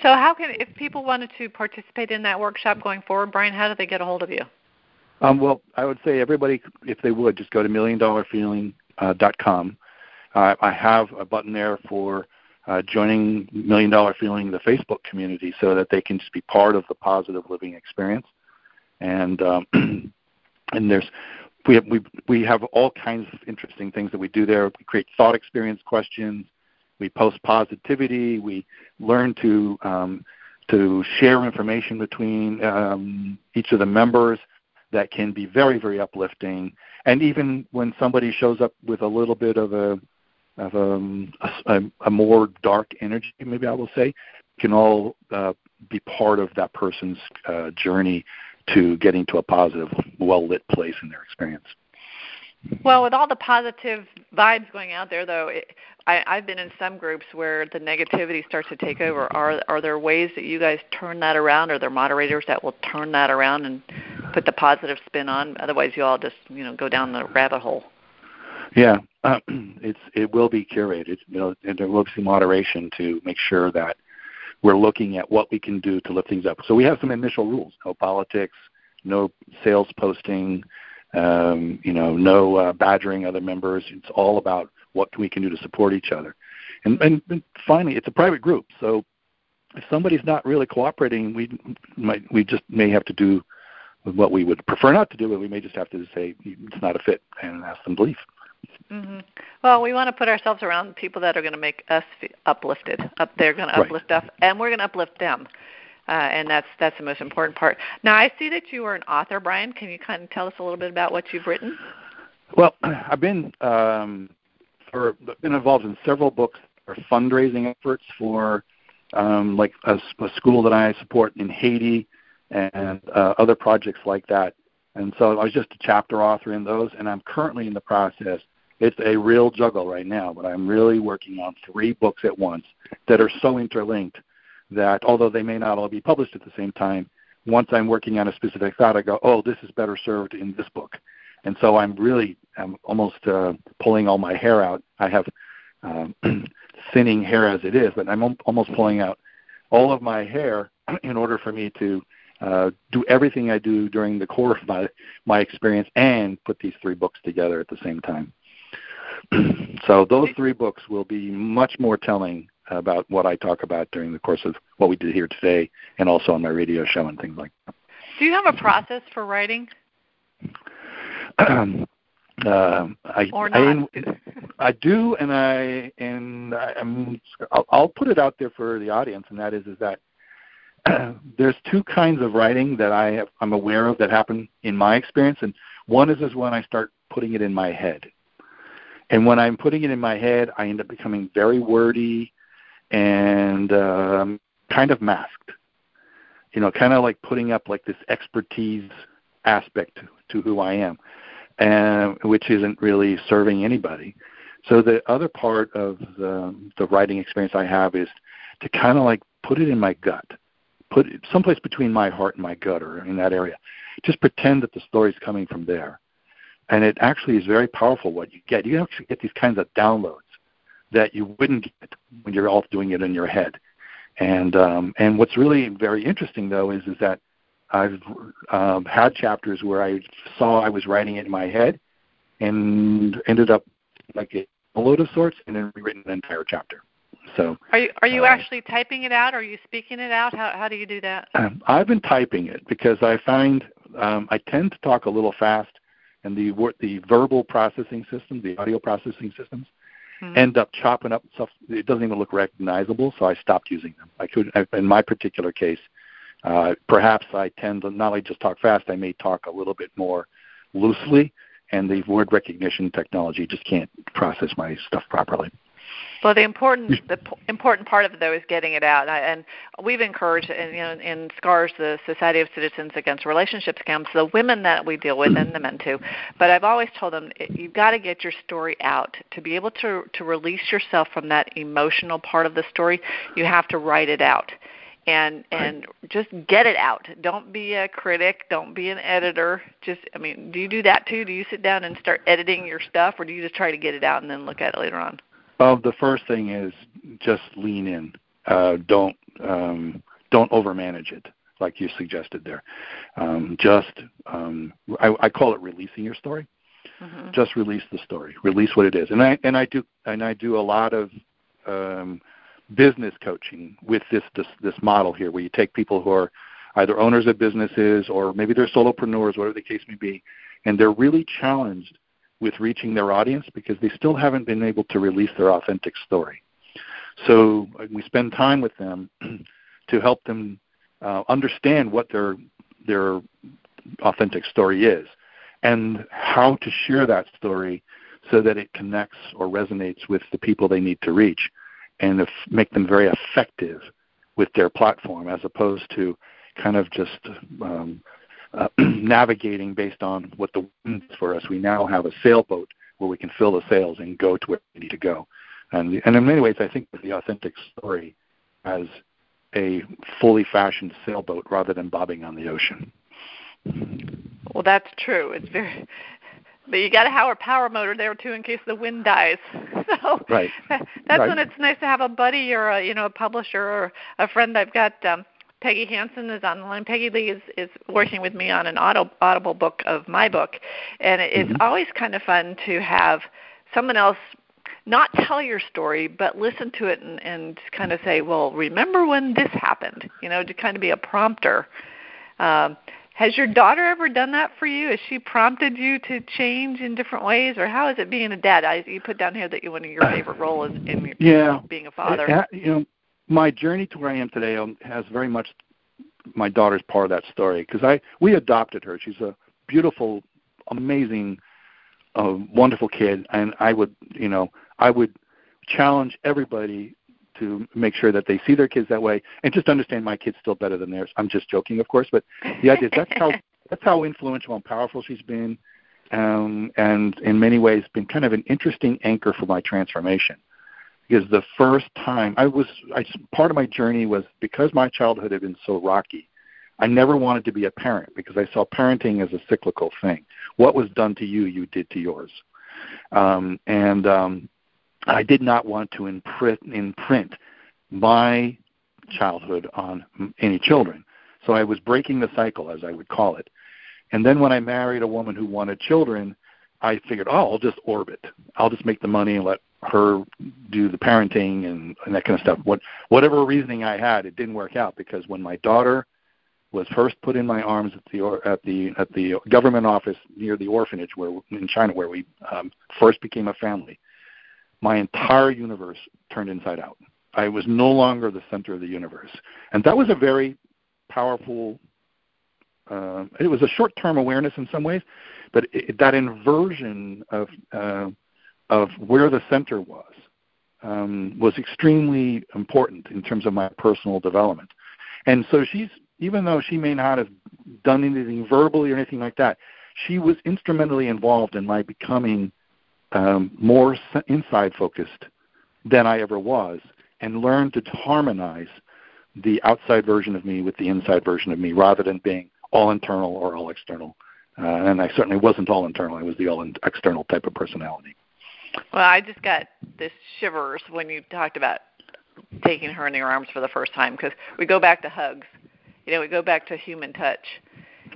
So, how can if people wanted to participate in that workshop going forward, Brian? How do they get a hold of you? Um, well, I would say everybody, if they would, just go to milliondollarfeeling.com. Uh, I have a button there for uh, joining Million Dollar Feeling, the Facebook community, so that they can just be part of the positive living experience. And um, and there's we have, we we have all kinds of interesting things that we do there. We create thought experience questions. We post positivity. We learn to um, to share information between um, each of the members that can be very very uplifting. And even when somebody shows up with a little bit of a of um, a, a, more dark energy, maybe I will say, can all uh, be part of that person's uh, journey to getting to a positive, well lit place in their experience. Well, with all the positive vibes going out there, though, it, I, I've been in some groups where the negativity starts to take over. Are are there ways that you guys turn that around? Are there moderators that will turn that around and put the positive spin on? Otherwise, you all just you know go down the rabbit hole. Yeah, uh, it's it will be curated, you know, and there will be moderation to make sure that we're looking at what we can do to lift things up. So we have some initial rules: no politics, no sales posting, um, you know, no uh, badgering other members. It's all about what we can do to support each other. And, and, and finally, it's a private group, so if somebody's not really cooperating, we might we just may have to do what we would prefer not to do, but we may just have to say it's not a fit and ask them to leave. Mm-hmm. Well, we want to put ourselves around people that are going to make us uplifted. Up, they're going to uplift us, and we're going to uplift them. Uh, and that's that's the most important part. Now, I see that you are an author, Brian. Can you kind of tell us a little bit about what you've written? Well, I've been um, for been involved in several books or fundraising efforts for um, like a, a school that I support in Haiti and uh, other projects like that. And so I was just a chapter author in those, and I'm currently in the process it's a real juggle right now, but I'm really working on three books at once that are so interlinked that although they may not all be published at the same time, once I'm working on a specific thought, I go, oh, this is better served in this book. And so I'm really, I'm almost uh, pulling all my hair out. I have um, thinning hair as it is, but I'm almost pulling out all of my hair in order for me to uh, do everything I do during the course of my, my experience and put these three books together at the same time. so those three books will be much more telling about what I talk about during the course of what we did here today and also on my radio show and things like that. Do you have a process for writing? Um, uh, I, or not. I, I do, and I and I, I'm. I'll, I'll put it out there for the audience, and that is is that there's two kinds of writing that I have, I'm aware of that happen in my experience, and one is is when I start putting it in my head, and when I'm putting it in my head, I end up becoming very wordy and um, kind of masked. You know, kind of like putting up like this expertise aspect to, to who I am, and which isn't really serving anybody. So the other part of the, the writing experience I have is to kind of like put it in my gut, put it someplace between my heart and my gut, or in that area. Just pretend that the story's coming from there, and it actually is very powerful what you get. You actually get these kinds of downloads that you wouldn't get when you're all doing it in your head. And um, and what's really very interesting though is is that I've um, had chapters where I saw I was writing it in my head, and ended up like a load of sorts, and then rewritten an entire chapter. So are you are you uh, actually typing it out? Or are you speaking it out? How how do you do that? I've been typing it because I find um, I tend to talk a little fast, and the the verbal processing systems, the audio processing systems, mm-hmm. end up chopping up stuff. It doesn't even look recognizable, so I stopped using them. I could, in my particular case, uh, perhaps I tend to not only just talk fast, I may talk a little bit more loosely, and the word recognition technology just can't process my stuff properly. Well, the important the p- important part of it though is getting it out, and we've encouraged, in, you know, in SCARS, the Society of Citizens Against Relationship Scams, the women that we deal with and the men too. But I've always told them you've got to get your story out. To be able to to release yourself from that emotional part of the story. You have to write it out. And and right. just get it out. Don't be a critic. Don't be an editor. Just i mean do you do that too? Do you sit down and start editing your stuff or do you just try to get it out and then look at it later on Uh, the first thing is just lean in. Uh, don't um, don't overmanage it, like you suggested there. Um, just um, I, I call it releasing your story. Mm-hmm. Just release the story. Release what it is. And I and I do and I do a lot of um, business coaching with this, this this model here, where you take people who are either owners of businesses or maybe they're solopreneurs, whatever the case may be, and they're really challenged with reaching their audience because they still haven't been able to release their authentic story. So uh, we spend time with them to help them uh, understand what their their authentic story is and how to share that story so that it connects or resonates with the people they need to reach and make them very effective with their platform as opposed to kind of just um, uh, navigating based on what the wind is for us. We now have a sailboat where we can fill the sails and go to where we need to go. And, and in many ways, I think the authentic story as a fully fashioned sailboat rather than bobbing on the ocean. Well, that's true. It's very, but you got to have a power motor there too in case the wind dies. So right. that's right. when it's nice to have a buddy or a you know a publisher or a friend. I've got um, Peggy Hansen is on the line. Peggy Lee is, is working with me on an auto, audible book of my book, and it's mm-hmm. always kind of fun to have someone else not tell your story, but listen to it and, and kind of say, well, remember when this happened, you know, to kind of be a prompter. Um, has your daughter ever done that for you? Has she prompted you to change in different ways, or how is it being a dad? I, you put down here that you, one of your favorite roles is in your, yeah. being a father. Uh, you know, my journey to where I am today um, has very much my daughter's part of that story because I we adopted her. She's a beautiful, amazing, uh, wonderful kid, and I would you know I would challenge everybody to make sure that they see their kids that way and just understand my kid's still better than theirs. I'm just joking, of course, but the idea is that's how that's how influential and powerful she's been, um, and in many ways been kind of an interesting anchor for my transformation because the first time I was, I, part of my journey was because my childhood had been so rocky. I never wanted to be a parent because I saw parenting as a cyclical thing. What was done to you, you did to yours, um, and um, I did not want to imprint, imprint my childhood on any children. So I was breaking the cycle, as I would call it. And then when I married a woman who wanted children, I figured, oh, I'll just orbit. I'll just make the money and let her do the parenting and, and that kind of stuff. What whatever reasoning I had, it didn't work out because when my daughter was first put in my arms at the at the at the government office near the orphanage where in China where we um, first became a family, my entire universe turned inside out. I was no longer the center of the universe, and that was a very powerful. Uh, it was a short-term awareness in some ways, but it, that inversion of uh, of where the center was um, was extremely important in terms of my personal development. And so she's, even though she may not have done anything verbally or anything like that, she was instrumentally involved in my becoming um, more inside focused than I ever was and learned to harmonize the outside version of me with the inside version of me rather than being all internal or all external. Uh, and I certainly wasn't all internal. I was the all external type of personality. Well, I just got this shivers when you talked about taking her in your arms for the first time because we go back to hugs. You know, we go back to human touch.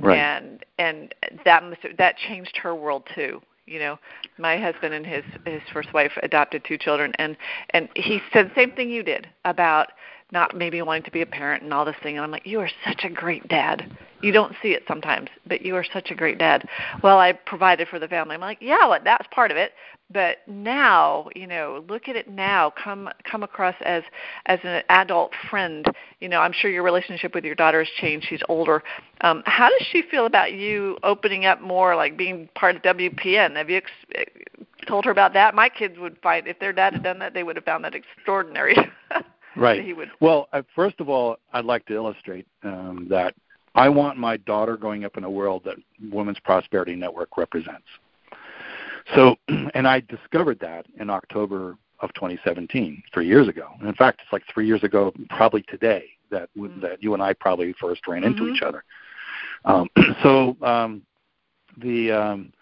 Right. And and that must that changed her world too. You know, my husband and his his first wife adopted two children and and he said the same thing you did about not maybe wanting to be a parent and all this thing and I'm like, You are such a great dad. You don't see it sometimes, but you are such a great dad. Well, I provided for the family. I'm like, Yeah, well, that's part of it. But now you know look at it now. Come come across as as an adult friend. You know i'm sure your relationship with your daughter has changed. She's older. Um how does she feel about you opening up more like being part of wpn have you ex- told her about that? My kids would find if their dad had done that they would have found that extraordinary right he would well uh, first of all i'd like to illustrate um that i want my daughter growing up in a world that women's prosperity network represents so, and I discovered that in October of 2017, three years ago. And in fact, it's like three years ago, probably today, that mm-hmm. that you and I probably first ran into mm-hmm. each other. Um, so um, the um,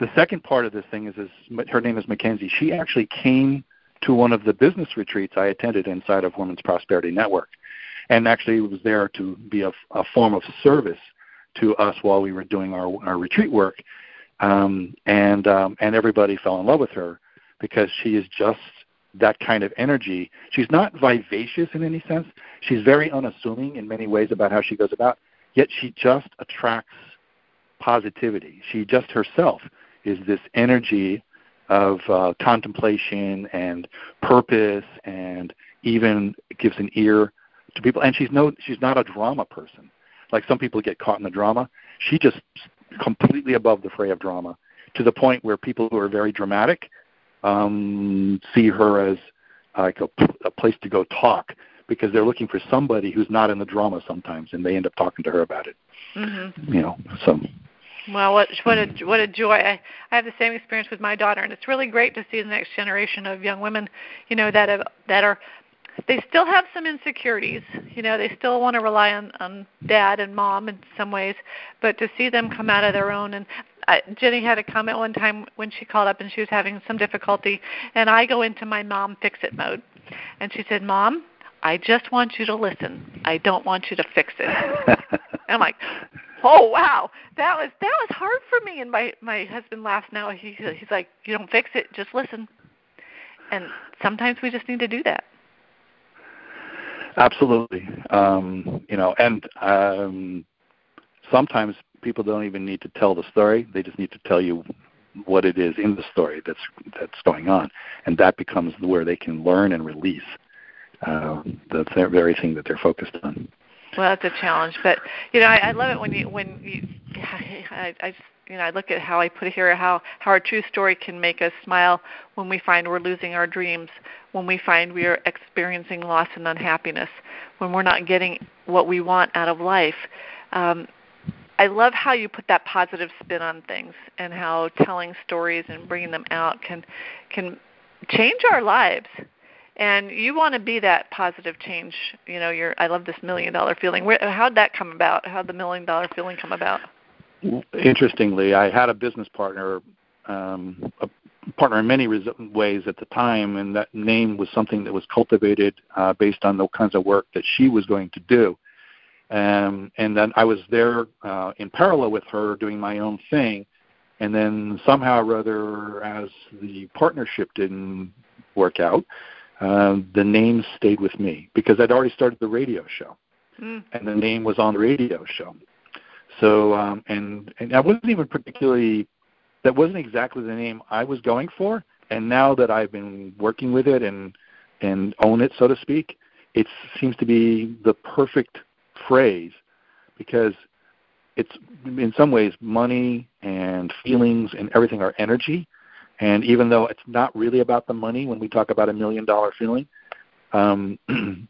the second part of this thing is, is her name is Mackenzie. She actually came to one of the business retreats I attended inside of Women's Prosperity Network, and actually was there to be a, a form of service to us while we were doing our, our retreat work. Um, and um, and everybody fell in love with her because she is just that kind of energy. She's not vivacious in any sense. She's very unassuming in many ways about how she goes about. Yet she just attracts positivity. She just herself is this energy of uh, contemplation and purpose, and even gives an ear to people. And she's no, she's not a drama person. Like some people get caught in the drama. She just completely above the fray of drama to the point where people who are very dramatic um, see her as like a, a place to go talk because they're looking for somebody who's not in the drama sometimes, and they end up talking to her about it. Mm-hmm. You know, so. Well, what what a what a joy! I I have the same experience with my daughter, and it's really great to see the next generation of young women, you know, that have that are they still have some insecurities. You know, they still want to rely on on dad and mom in some ways, but to see them come out of their own and I, Jenny had a comment one time when she called up and she was having some difficulty, and I go into my mom fix it mode, and she said, "Mom, I just want you to listen. I don't want you to fix it." I'm like, "Oh wow, that was that was hard for me." And my my husband laughs now. He he's like, "You don't fix it, just listen." And sometimes we just need to do that. Absolutely. Um, you know, and um, sometimes people don't even need to tell the story; they just need to tell you what it is in the story that's that's going on, and that becomes where they can learn and release uh, the very thing that they're focused on. Well, that's a challenge, but you know, I, I love it when you when you. I, I you know, I look at how I put it here, how how our true story can make us smile when we find we're losing our dreams, when we find we are experiencing loss and unhappiness, when we're not getting what we want out of life. Um, I love how you put that positive spin on things, and how telling stories and bringing them out can can change our lives. And you want to be that positive change. You know, you're. I love this million dollar feeling. Where, how'd that come about? How'd the million dollar feeling come about? interestingly, I had a business partner, um, a partner in many ways at the time, and that name was something that was cultivated uh, based on the kinds of work that she was going to do. Um, and then I was there uh, in parallel with her doing my own thing. And then somehow or other, as the partnership didn't work out, uh, the name stayed with me because I'd already started the radio show. Mm. And the name was on the radio show. So um, and and I wasn't even particularly that wasn't exactly the name I was going for. And now that I've been working with it and and own it, so to speak, it seems to be the perfect phrase because it's in some ways money and feelings and everything are energy. And even though it's not really about the money when we talk about a million dollar feeling, um,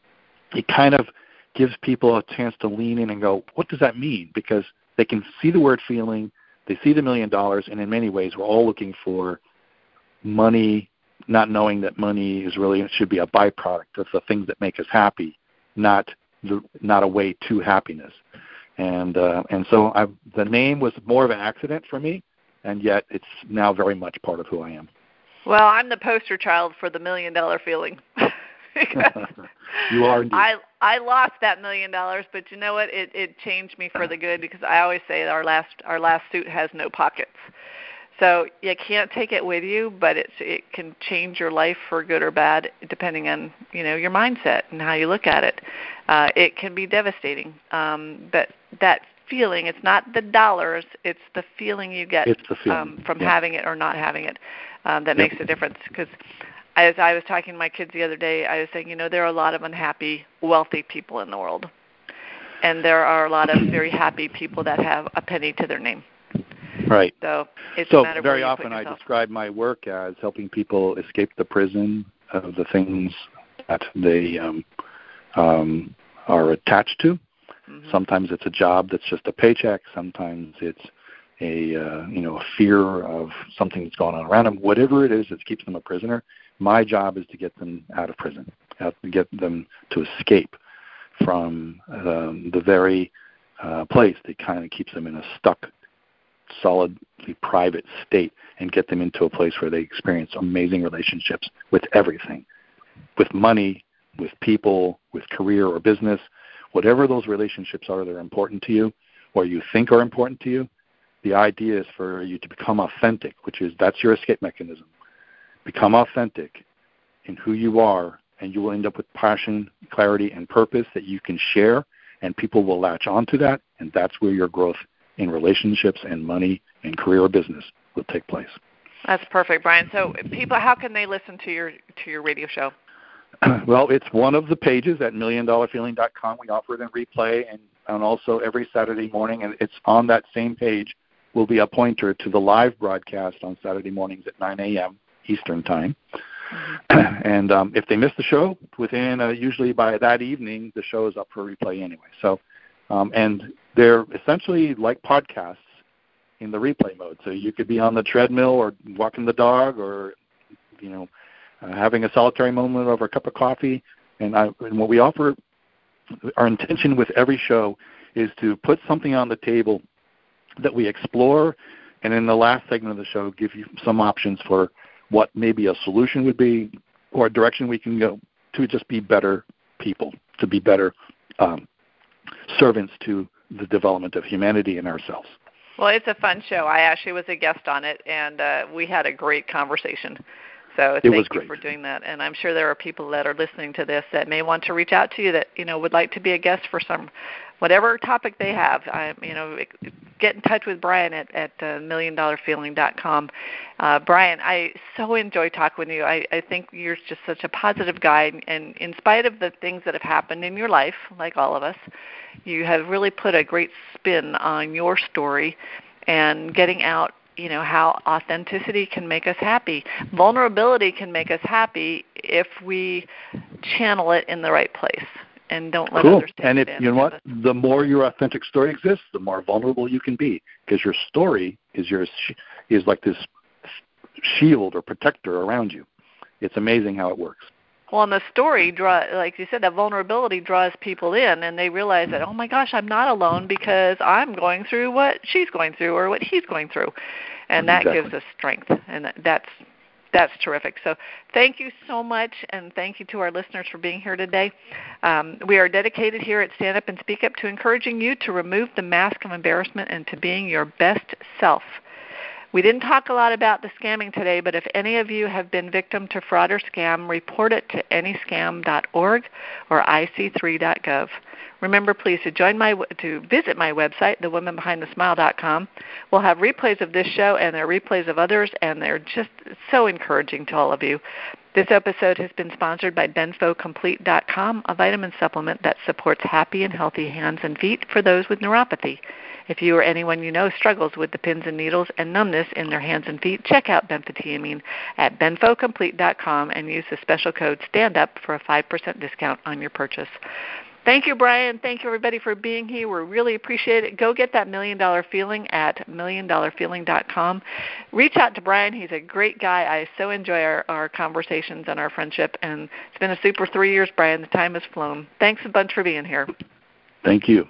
it kind of gives people a chance to lean in and go, what does that mean? Because they can see the word feeling, they see the million dollars, and in many ways, we're all looking for money, not knowing that money is really it should be a byproduct of the things that make us happy, not the, not a way to happiness. And uh, and so I, the name was more of an accident for me, and yet it's now very much part of who I am. Well, I'm the poster child for the million dollar feeling. you are indeed. I I lost that million dollars, but you know what? It it changed me for the good because I always say our last our last suit has no pockets. So you can't take it with you, but it's it can change your life for good or bad depending on you know your mindset and how you look at it. Uh, it can be devastating, um, but that feeling it's not the dollars it's the feeling you get feeling. Um, from yeah. having it or not having it um, that makes a difference because as I was talking to my kids the other day, I was saying, you know, there are a lot of unhappy, wealthy people in the world, and there are a lot of very happy people that have a penny to their name. Right. So it's so a matter very of often I describe my work as helping people escape the prison of the things that they um, um, are attached to. Mm-hmm. Sometimes it's a job that's just a paycheck. Sometimes it's a uh, you know a fear of something that's going on around them. Whatever it is that keeps them a prisoner, my job is to get them out of prison, to get them to escape from um, the very uh, place that kind of keeps them in a stuck solidly private state and get them into a place where they experience amazing relationships with everything, with money, with people, with career or business, whatever those relationships are that are important to you or you think are important to you. The idea is for you to become authentic, which is that's your escape mechanism. Become authentic in who you are, and you will end up with passion, clarity, and purpose that you can share, and people will latch onto that, and that's where your growth in relationships and money and career or business will take place. That's perfect, Brian. So, people, how can they listen to your to your radio show? well, it's one of the pages at milliondollarfeeling.com. We offer it in replay and, and also every Saturday morning, and it's on that same page will be a pointer to the live broadcast on Saturday mornings at 9 a.m. Eastern Time. And um, if they miss the show, within uh, usually by that evening, the show is up for replay anyway. So, um, and they're essentially like podcasts in the replay mode. So you could be on the treadmill or walking the dog or, you know, uh, having a solitary moment over a cup of coffee. And, I, and what we offer, our intention with every show is to put something on the table that we explore, and in the last segment of the show, give you some options for what maybe a solution would be or a direction we can go to just be better people, to be better um, servants to the development of humanity and ourselves. Well, it's a fun show. I actually was a guest on it, and uh, we had a great conversation. So it thank you for doing that. And I'm sure there are people that are listening to this that may want to reach out to you that you know would like to be a guest for some whatever topic they have. I, you know, get in touch with Brian at at uh, milliondollarfeeling.com. Uh, Brian, I so enjoy talking with you. I, I think you're just such a positive guy, and in spite of the things that have happened in your life, like all of us, you have really put a great spin on your story and getting out you know how authenticity can make us happy. Vulnerability can make us happy if we channel it in the right place and don't let cool. others take and if you know what? the more your authentic story exists the more vulnerable you can be because your story is your is like this shield or protector around you. It's amazing how it works well, and the story draw, like you said, that vulnerability draws people in, and they realize that, oh my gosh, I'm not alone because I'm going through what she's going through or what he's going through, and that exactly. gives us strength, and that's that's terrific. So thank you so much, and thank you to our listeners for being here today. Um, we are dedicated here at Stand Up and Speak Up to encouraging you to remove the mask of embarrassment and to being your best self. We didn't talk a lot about the scamming today, but if any of you have been victim to fraud or scam, report it to anyscam.org or ic3.gov. Remember, please to join my to visit my website, thewomanbehindthesmile.com. We'll have replays of this show and there are replays of others, and they're just so encouraging to all of you. This episode has been sponsored by BenfoComplete.com, a vitamin supplement that supports happy and healthy hands and feet for those with neuropathy. If you or anyone you know struggles with the pins and needles and numbness in their hands and feet, check out benfotiamine at benfocomplete.com and use the special code STANDUP for a 5% discount on your purchase. Thank you, Brian. Thank you, everybody, for being here. We really appreciate it. Go get that million dollar feeling at milliondollarfeeling.com. Reach out to Brian. He's a great guy. I so enjoy our, our conversations and our friendship. And it's been a super three years, Brian. The time has flown. Thanks a bunch for being here. Thank you.